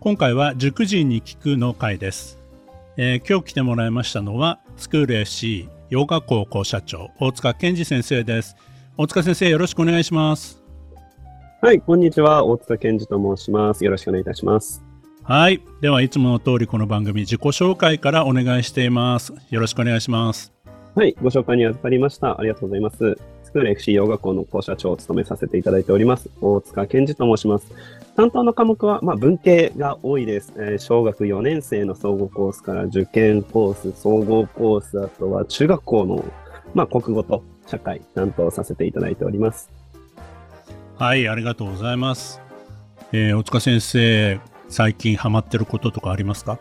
今回は塾人に聞くの回です、えー、今日来てもらいましたのはスクール FC 洋画高校社長大塚健二先生です。大塚先生よろしくお願いします。はいこんにちは。大塚健二と申します。よろしくお願いいたします。はい。ではいつもの通りこの番組自己紹介からお願いしています。よろしくお願いします。はいご紹介に預かりました。ありがとうございますスクール FC 洋学校の校舎長を務めさせていただいております大塚健二と申します担当の科目は、まあ、文系が多いです、えー、小学4年生の総合コースから受験コース、総合コース、あとは中学校の、まあ、国語と社会担当させていただいております。はい、ありがとうございます。えー、大塚先生、最近ハマってることとかありますか？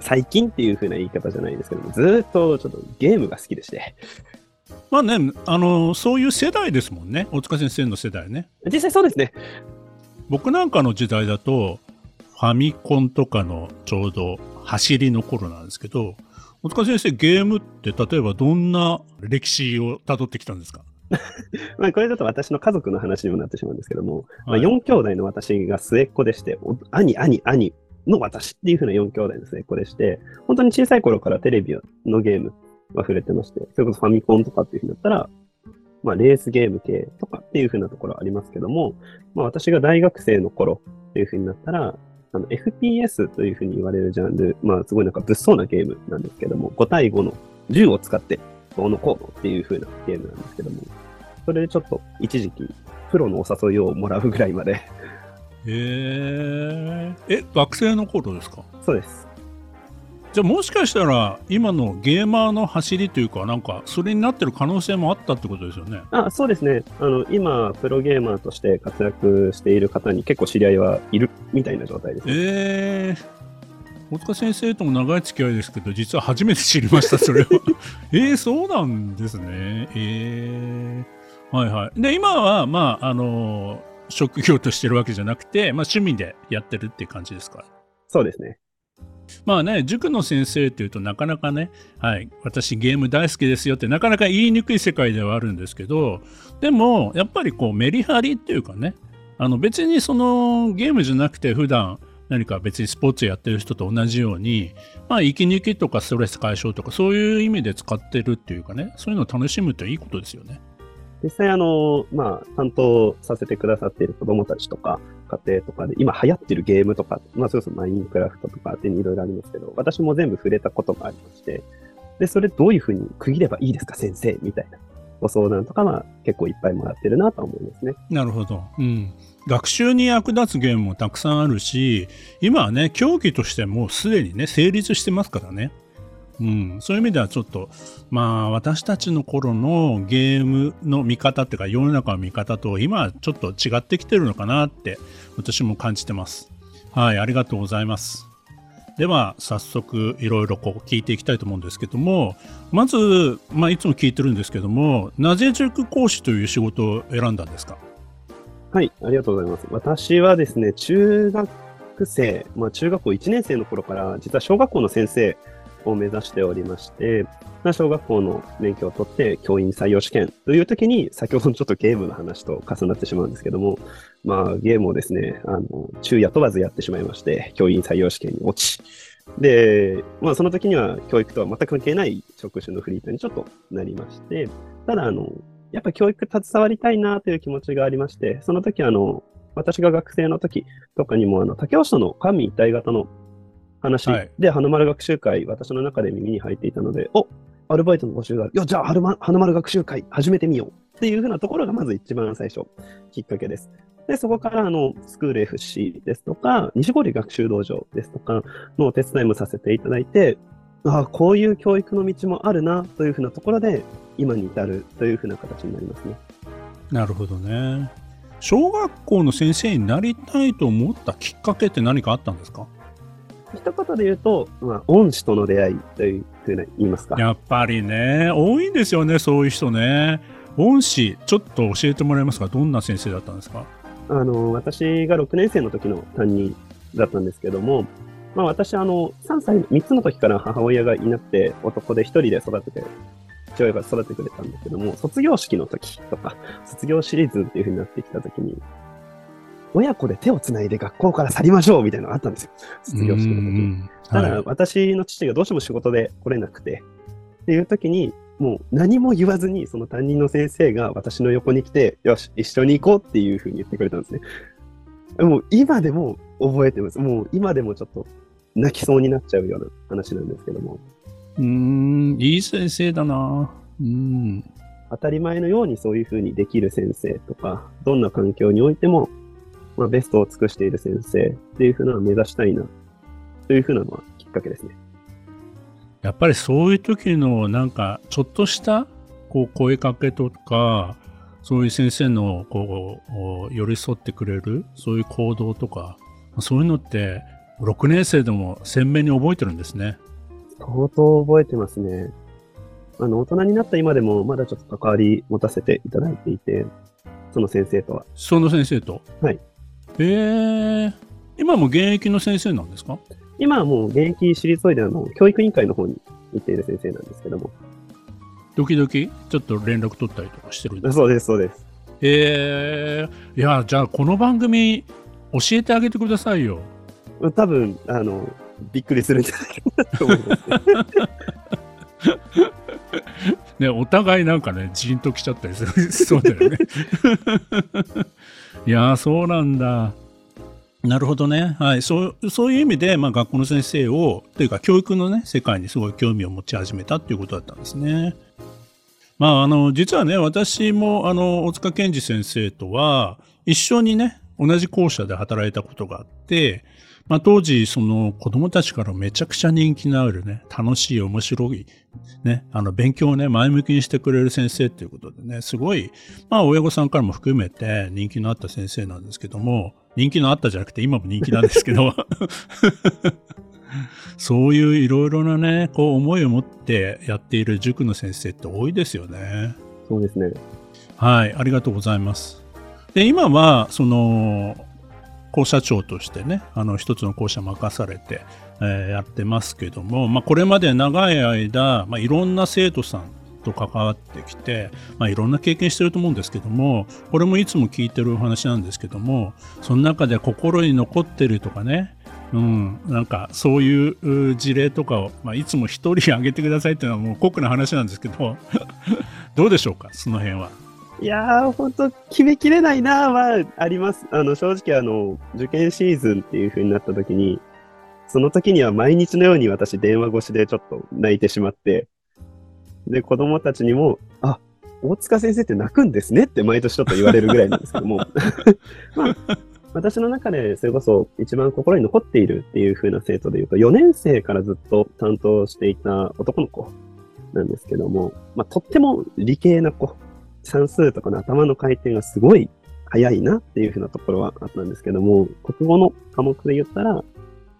最近っていう風な言い方じゃないですけども、ずっとちょっとゲームが好きでして。まあね、あの、そういう世代ですもんね。大塚先生の世代ね。実際そうですね。僕なんかの時代だと、ファミコンとかのちょうど走りの頃なんですけど、大塚先生、ゲームって例えばどんな歴史をたどってきたんですか？まあこれだと私の家族の話にもなってしまうんですけども、はい、まあ、4兄弟の私が末っ子でして、兄、兄、兄の私っていうふうな4兄弟の末っ子でして、本当に小さい頃からテレビのゲームは触れてまして、それこそファミコンとかっていうふうになったら、まあ、レースゲーム系とかっていうふうなところありますけども、まあ、私が大学生の頃っていうふうになったら、あの FPS というふうに言われるジャンル、まあ、すごいなんか物騒なゲームなんですけども、5対5の銃を使ってどうのこうのっていうふうなゲームなんですけども、それでちょっと一時期、プロのお誘いをもらうぐらいまでへえ。え、学生の頃ですか？そうです。じゃあもしかしたら今のゲーマーの走りというかなんかそれになってる可能性もあったってことですよね。あそうですね。あの今プロゲーマーとして活躍している方に結構知り合いはいるみたいな状態です、ね、えー、大塚先生とも長い付き合いですけど実は初めて知りましたそれは。えー、そうなんですね。えー、はいはい。で今はまああの職業としてるわけじゃなくて、まあ、趣味でやってるっていう感じですか？そうですねまあね、塾の先生っていうとなかなかね、はい、私ゲーム大好きですよってなかなか言いにくい世界ではあるんですけど、でもやっぱりこうメリハリっていうかね、あの別にそのゲームじゃなくて普段何か別にスポーツやってる人と同じように、まあ息抜きとかストレス解消とかそういう意味で使ってるっていうかね、そういうのを楽しむっていいことですよね。実際あの、まあ、担当させてくださっている子供たちとか、家庭とかで、今流行ってるゲームとか、まあ、それこそマインクラフトとかっていろいろありますけど、私も全部触れたことがありまして、で、それどういうふうに区切ればいいですか、先生みたいなご相談とかは結構いっぱいもらってるなと思いますね。なるほど。うん。学習に役立つゲームもたくさんあるし、今はね、競技としてもうすでにね、成立してますからね。うん、そういう意味ではちょっと、まあ、私たちの頃のゲームの見方っていうか、世の中の見方と今はちょっと違ってきてるのかなって私も感じてます。はい、ありがとうございます。では、早速いろいろこう聞いていきたいと思うんですけども、まず、まあ、いつも聞いてるんですけども、なぜ塾講師という仕事を選んだんですか？はい、ありがとうございます。私はですね、中学生、まあ、中学校1年生の頃から、実は小学校の先生を目指しておりまして、小学校の免許を取って教員採用試験という時に、先ほどのちょっとゲームの話と重なってしまうんですけども、まあゲームをですね、あの、昼夜問わずやってしまいまして、教員採用試験に落ち、で、まあその時には教育とは全く関係ない職種のフリーターにちょっとなりまして、ただあの、やっぱ教育携わりたいなという気持ちがありまして、その時あの、私が学生の時とかにも、あの、竹尾市の官民一体型の話で、はい、花丸学習会、私の中で耳に入っていたので、おアルバイトの募集がある。いや、じゃあ、花丸学習会始めてみよう。っていうふうなところがまず一番最初、きっかけです。で、そこから、あの、スクール FC ですとか、西堀学習道場ですとかのお手伝いもさせていただいて、ああ、こういう教育の道もあるな、というふうなところで、今に至るというふうな形になりますね。なるほどね。小学校の先生になりたいと思ったきっかけって何かあったんですか？一言で言うと、まあ、恩師との出会いというふうな言いますか。やっぱりね、多いんですよね、そういう人ね。恩師、ちょっと教えてもらえますか、どんな先生だったんですか？あの、私が6年生の時の担任だったんですけども、まあ私、あの、3歳、3つの時から母親がいなくて、男で一人で育てて、父親が育ててくれたんですけども、卒業式の時とか、卒業シリーズっていう風になってきた時に、親子で手をつないで学校から去りましょうみたいなのがあったんですよ。卒業式の時に。ただ、私の父がどうしても仕事で来れなくて、っていう時に、もう何も言わずに、その担任の先生が私の横に来て、よし、一緒に行こうっていうふうに言ってくれたんですね。もう今でも覚えてます。もう今でもちょっと泣きそうになっちゃうような話なんですけども。うん、いい先生だな。うん。当たり前のようにそういうふうにできる先生とか、どんな環境においてもまあ、ベストを尽くしている先生っていうふうなのを目指したいな、というふうなのはきっかけですね。やっぱりそういう時のなんか、ちょっとしたこう声かけとか、そういう先生のこう寄り添ってくれる、そういう行動とか、そういうのって6年生でも鮮明に覚えてるんですね。相当覚えてますね。あの、大人になった今でもまだちょっと関わり持たせていただいていて、その先生とは。その先生とはい。えー、今も現役の先生なんですか？今はもう現役私立いであの教育委員会の方に行っている先生なんですけども。時々ちょっと連絡取ったりとかしてるんですそうです、そうです。えー、いや、じゃあこの番組教えてあげてくださいよ。多分、あの、びっくりするんじゃないかなと思います、ね。ね、お互いなんかね、じんときちゃったりするそうだよね。いやそうなんだ。なるほどね。はい。そう、そういう意味で、まあ、学校の先生を、というか、教育のね、世界にすごい興味を持ち始めたっていうことだったんですね。まあ、あの、実はね、私も、あの、大塚健二先生とは、一緒にね、同じ校舎で働いたことがあって、まあ、当時、その子供たちからめちゃくちゃ人気のあるね、楽しい、面白い、ね、あの、勉強をね、前向きにしてくれる先生っていうことでね、すごい、まあ、親御さんからも含めて人気のあった先生なんですけども、人気のあったじゃなくて、今も人気なんですけど、そういういろいろなね、こう思いを持ってやっている塾の先生って多いですよね。そうですね。はい、ありがとうございます。で、今は、その、校舎長としてね、あの、一つの校舎任されて、えー、やってますけども、まあ、これまで長い間、まあ、いろんな生徒さんと関わってきて、まあ、いろんな経験してると思うんですけども、これもいつも聞いてるお話なんですけども、その中で心に残ってるとかね、うん、なんかそういう事例とかを、まあ、いつも一人挙げてくださいっていうのはもう酷な話なんですけど、どうでしょうか、その辺は。いやー、本当決めきれないなーはあります。あの、正直あの、受験シーズンっていう風になった時に、その時には毎日のように私電話越しでちょっと泣いてしまって、で、子供たちにも、あ、大塚先生って泣くんですねって毎年ちょっと言われるぐらいなんですけども、まあ、私の中でそれこそ一番心に残っているっていう風な生徒で言うと、4年生からずっと担当していた男の子なんですけども、まあ、とっても理系な子算数とかの頭の回転がすごい早いなっていうふうなところはあったんですけども、国語の科目で言ったら、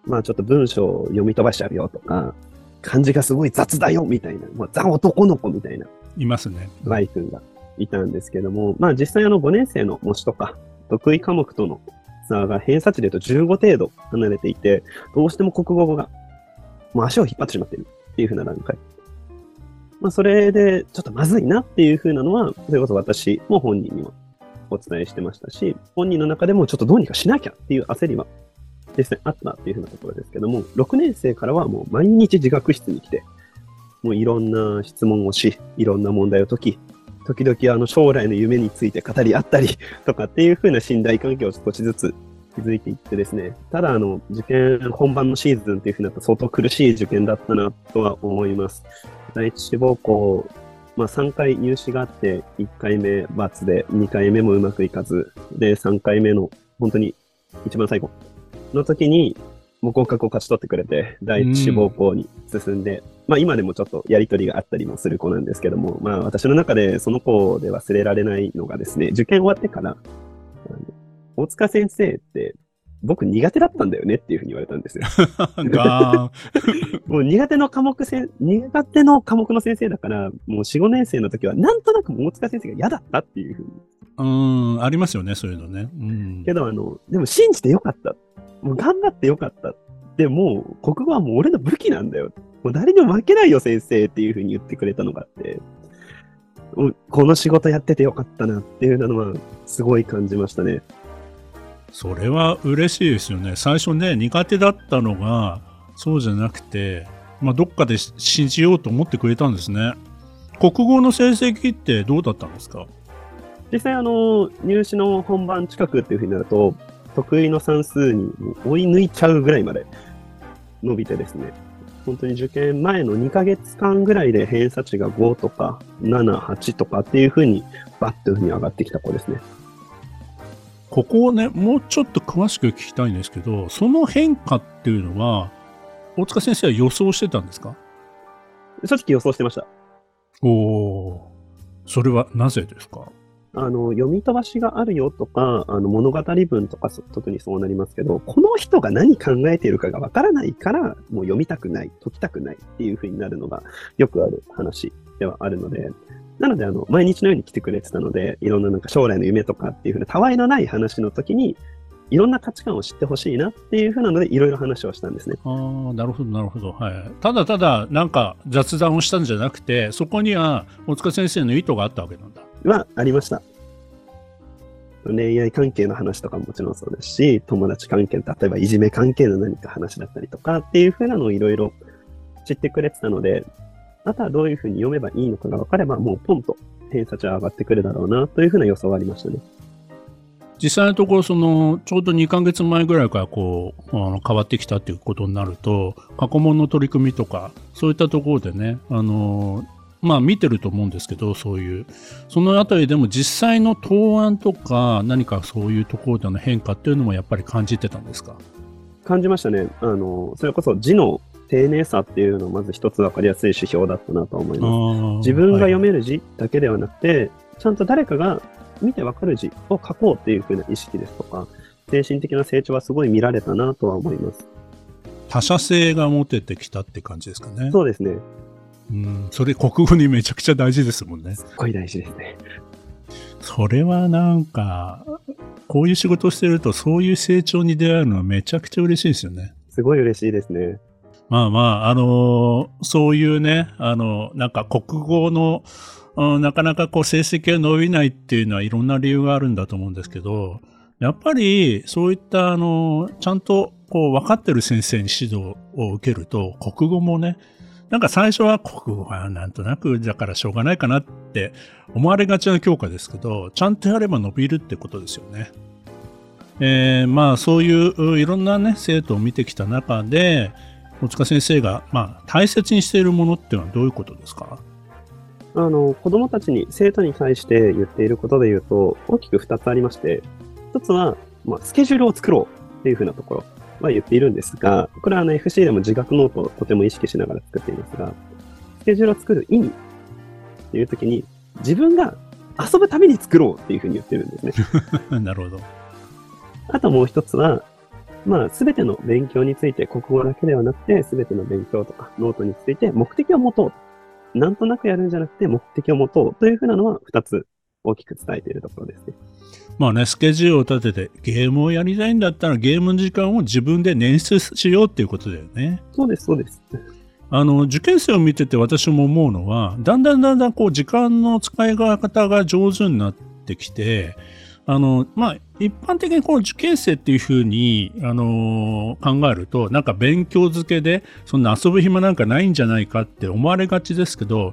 まあちょっと文章を読み飛ばしちゃうよとか、漢字がすごい雑だよみたいな、まあ、ザ男の子みたいな。いますね。イ君がいたんですけども、まあ実際あの5年生の模試とか、得意科目との差が偏差値で言うと15程度離れていて、どうしても国語がもう足を引っ張ってしまっているっていうふうな段階まあ、それでちょっとまずいなっていうふうなのは、それこそ私も本人にはお伝えしてましたし、本人の中でもちょっとどうにかしなきゃっていう焦りはですね、あったっていうふうなところですけども、6年生からはもう毎日自学室に来て、もういろんな質問をし、いろんな問題を解き、時々あの将来の夢について語り合ったり とかっていうふうな信頼関係を少しずつ築いていってですね、ただあの、受験本番のシーズンっていうふうになった相当苦しい受験だったなとは思います。第一志望校、まあ3回入試があって、1回目罰で、2回目もうまくいかず、で、3回目の本当に一番最後の時に、もう合格を勝ち取ってくれて、第一志望校に進んで、まあ今でもちょっとやりとりがあったりもする子なんですけども、まあ私の中でその子で忘れられないのがですね、受験終わってから、大塚先生って僕苦手だったんだよねっていうふうに言われたんですよ。が もう苦手の科目せん、苦手の科目の先生だから、もう4、5年生の時は、なんとなく桃塚先生が嫌だったっていうふうに。うん、ありますよね、そういうのね。うん。けど、あの、でも信じてよかった。もう頑張ってよかった。でもう、国語はもう俺の武器なんだよ。もう誰にも負けないよ、先生っていうふうに言ってくれたのがあって、この仕事やっててよかったなっていうのは、すごい感じましたね。それは嬉しいですよね。最初ね、苦手だったのが、そうじゃなくて、まあ、どっかで信じようと思ってくれたんですね。国語の成績ってどうだったんですか？実際、あの、入試の本番近くっていうふうになると、得意の算数に追い抜いちゃうぐらいまで伸びてですね、本当に受験前の2ヶ月間ぐらいで偏差値が5とか7、8とかっていうふうにバッというふうに上がってきた子ですね。ここをね、もうちょっと詳しく聞きたいんですけど、その変化っていうのは、大塚先生は予想してたんですか？正直予想してました。おおー、それはなぜですか？あの、読み飛ばしがあるよとか、あの、物語文とか特にそうなりますけど、この人が何考えているかがわからないから、もう読みたくない、解きたくないっていう風になるのがよくある話ではあるので、なので、あの、毎日のように来てくれてたので、いろんななんか将来の夢とかっていう風なたわいのない話の時に、いろんな価値観を知ってほしいなっていう風なので、いろいろ話をしたんですね。ああ、なるほど、なるほど。はい。ただただ、なんか雑談をしたんじゃなくて、そこには大塚先生の意図があったわけなんだ。はありました。恋愛関係の話とかももちろんそうですし、友達関係、例えばいじめ関係の何か話だったりとかっていう風なのをいろいろ知ってくれてたので、あとはどういう風に読めばいいのかが分かれば、もうポンと偏差値は上がってくるだろうなという風な予想はありましたね。実際のところ、その、ちょうど2ヶ月前ぐらいからこう、あの変わってきたっていうことになると、過去問の取り組みとか、そういったところでね、あの、まあ見てると思うんですけど、そういう、そのあたりでも実際の答案とか、何かそういうところでの変化っていうのもやっぱり感じてたんですか？感じましたね。あの、それこそ字の丁寧さっていうのはまず一つ分かりやすい指標だったなと思います。自分が読める字だけではなくて、ちゃんと誰かが見てわかる字を書こうっていう風な意識ですとか、精神的な成長はすごい見られたなとは思います。他者性が持ててきたって感じですかね。そうですね。うん、それ国語にめちゃくちゃ大事ですもんね。すっごい大事ですね。それはなんか、こういう仕事をしてるとそういう成長に出会うのはめちゃくちゃ嬉しいですよね。すごい嬉しいですね。まあまあ、あのーそういうね、あの、なんか国語の、うんなかなかこう成績が伸びないっていうのはいろんな理由があるんだと思うんですけど、やっぱりそういったあの、ちゃんとこう分かってる先生に指導を受けると、国語もね、なんか最初は国語はなんとなくだからしょうがないかなって思われがちな教科ですけど、ちゃんとやれば伸びるってことですよね。えーまあそういういろんなね、生徒を見てきた中で、大塚先生が、まあ、大切にしているものっていうのはどういうことですか？あの、子供たちに、生徒に対して言っていることで言うと、大きく2つありまして、1つは、まあ、スケジュールを作ろうっていうふうなところは言っているんですが、これはあの FC でも自学ノートをとても意識しながら作っていますが、スケジュールを作る意味っていう時に、自分が遊ぶために作ろうっていうふうに言ってるんですね。なるほど。あともう一つは、まあ、すべての勉強について、国語だけではなくて、すべての勉強とかノートについて目的を持とう。なんとなくやるんじゃなくて、目的を持とうというふうなのは、二つ大きく伝えているところですね。まあね、スケジュールを立ててゲームをやりたいんだったらゲームの時間を自分で捻出しようっていうことだよね。そうです、そうです。あの、受験生を見てて私も思うのは、だんだんだんだんこう時間の使い方が上手になってきて、あの、まあ、一般的にこう受験生っていうふうに、あの考えると、なんか勉強漬けで、そんな遊ぶ暇なんかないんじゃないかって思われがちですけど、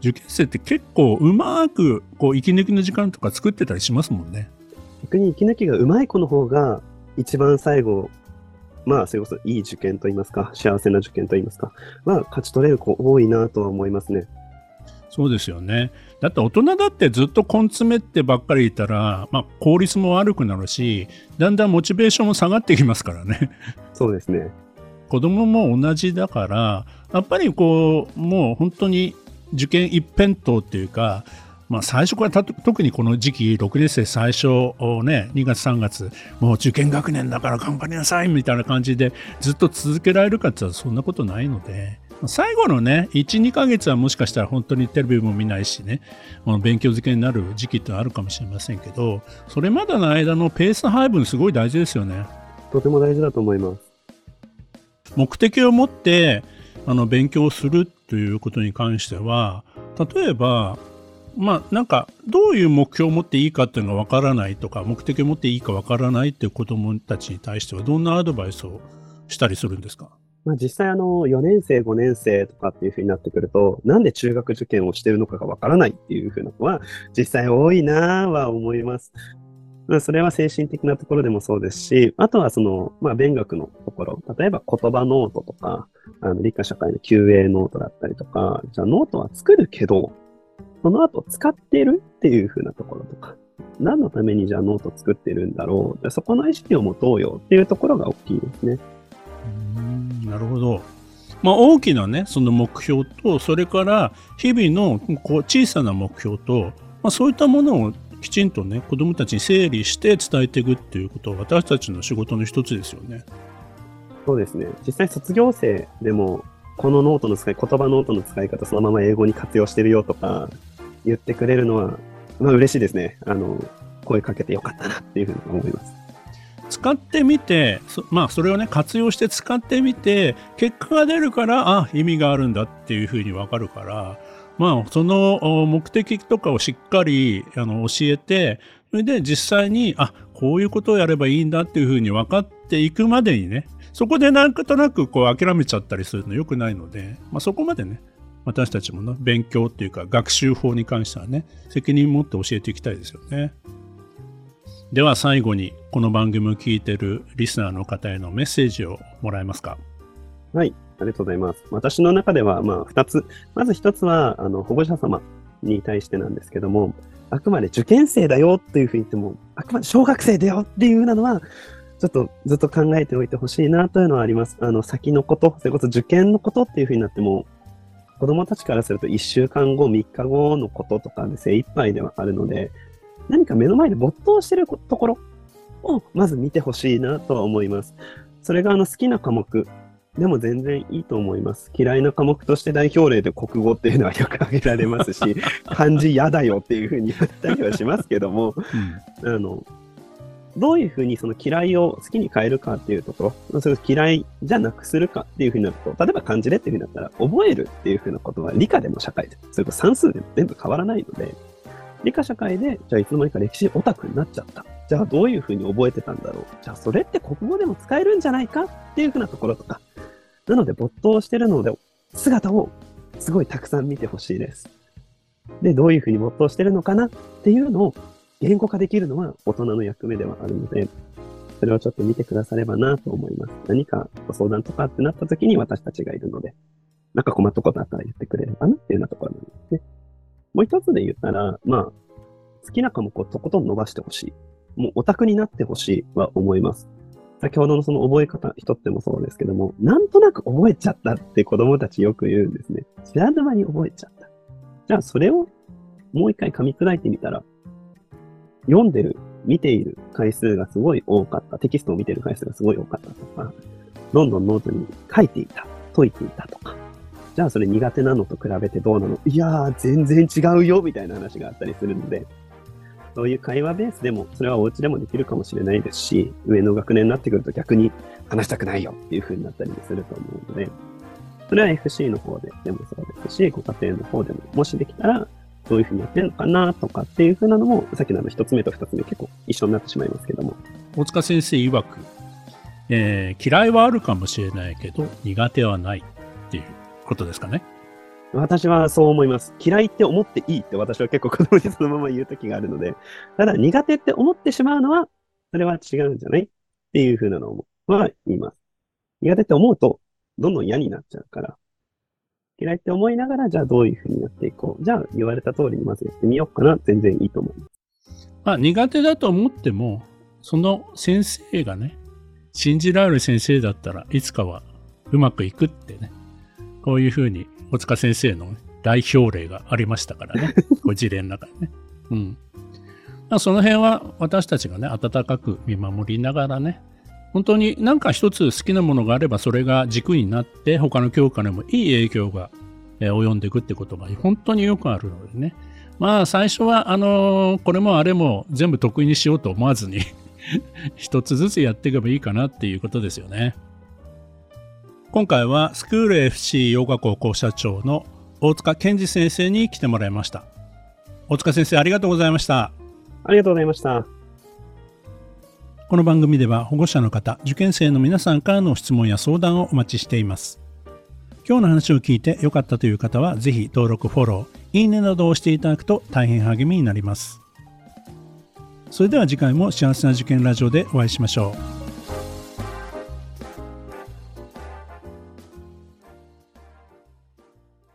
受験生って結構うまくこう息抜きの時間とか作ってたりしますもんね。逆に息抜きが上手い子の方が、一番最後、まあ、それこそいい受験といいますか、幸せな受験といいますか、は勝ち取れる子多いなとは思いますね。そうですよね。だって大人だってずっと根詰めってばっかりいたら、まあ、効率も悪くなるし、だんだんモチベーションも下がってきますからね。そうですね。子供も同じだから、やっぱりこう、もう本当に受験一辺倒っていうか、まあ、最初から特にこの時期6年生最初ね2月3月もう受験学年だから頑張りなさいみたいな感じでずっと続けられるかって言ったらそんなことないので最後のね12ヶ月はもしかしたら本当にテレビも見ないしね勉強漬けになる時期ってあるかもしれませんけどそれまでの間のペース配分すごい大事ですよね。とても大事だと思います。目的を持ってあの勉強するということに関しては例えばまあなんかどういう目標を持っていいかっていうのがわからないとか目的を持っていいかわからないっていう子どもたちに対してはどんなアドバイスをしたりするんですか？まあ、実際あの4年生、5年生とかっていうふうになってくると、なんで中学受験をしてるのかがわからないっていうふうなのは、実際多いなぁは思います。それは精神的なところでもそうですし、あとはその、まあ、勉学のところ、例えば言葉ノートとか、あの理科社会の QA ノートだったりとか、じゃあノートは作るけど、その後使ってるっていうふうなところとか、何のためにじゃあノート作ってるんだろう。そこの意識を持とうよっていうところが大きいですね。なるほど。まあ、大きなね、その目標と、それから日々のこう小さな目標と、まあ、そういったものをきちんとね子どもたちに整理して伝えていくっていうことは私たちの仕事の一つですよね。そうですね実際卒業生でもこのノートの使い言葉ノートの使い方そのまま英語に活用してるよとか言ってくれるのは、まあ嬉しいですねあの声かけてよかったなっていうふうに思います。使ってみてまあそれをね活用して使ってみて結果が出るからあ意味があるんだっていうふうに分かるからまあ、その目的とかをしっかりあの教えて、それで実際に、あ、こういうことをやればいいんだっていうふうに分かっていくまでにね、そこでなんとなくこう諦めちゃったりするの良くないので、まあ、そこまでね、私たちもね、勉強っていうか学習法に関してはね、責任持って教えていきたいですよね。では最後にこの番組を聞いてるリスナーの方へのメッセージをもらえますか？はい。ありがとうございます。私の中では、まあ、二つ。まず一つは、あの、保護者様に対してなんですけども、あくまで受験生だよっていうふうに言っても、あくまで小学生だよっていうなのは、ちょっとずっと考えておいてほしいなというのはあります。あの、先のこと、それこそ受験のことっていうふうになっても、子供たちからすると1週間後、3日後のこととかで精一杯ではあるので、何か目の前で没頭してるところをまず見てほしいなとは思います。それがあの好きな科目、でも全然いいと思います。嫌いな科目として代表例で国語っていうのはよく挙げられますし、漢字嫌だよっていうふうに言ったりはしますけども、うん、あの、どういうふうにその嫌いを好きに変えるかっていうところ、それを嫌いじゃなくするかっていうふうになると、例えば漢字でっていうふうになったら、覚えるっていうふうなことは理科でも社会で、それこそ算数でも全部変わらないので、理科社会で、じゃあいつの間にか歴史オタクになっちゃった。じゃあどういうふうに覚えてたんだろう。じゃあそれって国語でも使えるんじゃないかっていうふうなところとか、なので没頭してるので、姿をすごいたくさん見てほしいです。で、どういうふうに没頭してるのかなっていうのを言語化できるのは大人の役目ではあるので、それをちょっと見てくださればなと思います。何かご相談とかってなった時に私たちがいるので、なんか困ったことあったら言ってくれればなっていうようなところなんですね。もう一つで言ったら、まあ、好きな科目をとことん伸ばしてほしい。もうオタクになってほしいは思います。先ほどのその覚え方一つでもそうですけども、なんとなく覚えちゃったって子供たちよく言うんですね。知らぬ間に覚えちゃった。じゃあそれをもう一回噛み砕いてみたら、読んでる、見ている回数がすごい多かった。テキストを見てる回数がすごい多かったとか、どんどんノートに書いていた、解いていたとか。じゃあそれ苦手なのと比べてどうなの？いやー、全然違うよみたいな話があったりするので、そういう会話ベースでも、それはお家でもできるかもしれないですし、上の学年になってくると逆に話したくないよっていう風になったりもすると思うので、それは FC の方ででもそうですし、ご家庭の方でも、もしできたら、どういう風にやってるのかなとかっていう風なのも、さっきのあの一つ目と二つ目結構一緒になってしまいますけども。大塚先生曰く、えー、嫌いはあるかもしれないけど、苦手はないっていうことですかね。私はそう思います。嫌いって思っていいって私は結構子供にそのまま言うときがあるので、ただ苦手って思ってしまうのは、それは違うんじゃないっていうふうなのは言います。苦手って思うと、どんどん嫌になっちゃうから、嫌いって思いながら、じゃあどういうふうにやっていこう。じゃあ言われた通りにまずやってみようかな。全然いいと思います。まあ苦手だと思っても、その先生がね、信じられる先生だったらいつかはうまくいくってね、こういうふうに大塚先生の代表例がありましたからね。こう事例の中にね。うん。まあ、その辺は私たちがね、温かく見守りながらね、本当になんか一つ好きなものがあればそれが軸になって他の教科にもいい影響が及んでいくってことが本当によくあるのでね。まあ最初はあのこれもあれも全部得意にしようと思わずに 一つずつやっていけばいいかなっていうことですよね。今回はスクール FC 洋画校校舎長の大塚健二先生に来てもらいました。大塚先生ありがとうございました。ありがとうございました。この番組では保護者の方、受験生の皆さんからの質問や相談をお待ちしています。今日の話を聞いて良かったという方は、ぜひ登録、フォロー、いいねなどをしていただくと大変励みになります。それでは次回も幸せな受験ラジオでお会いしましょう。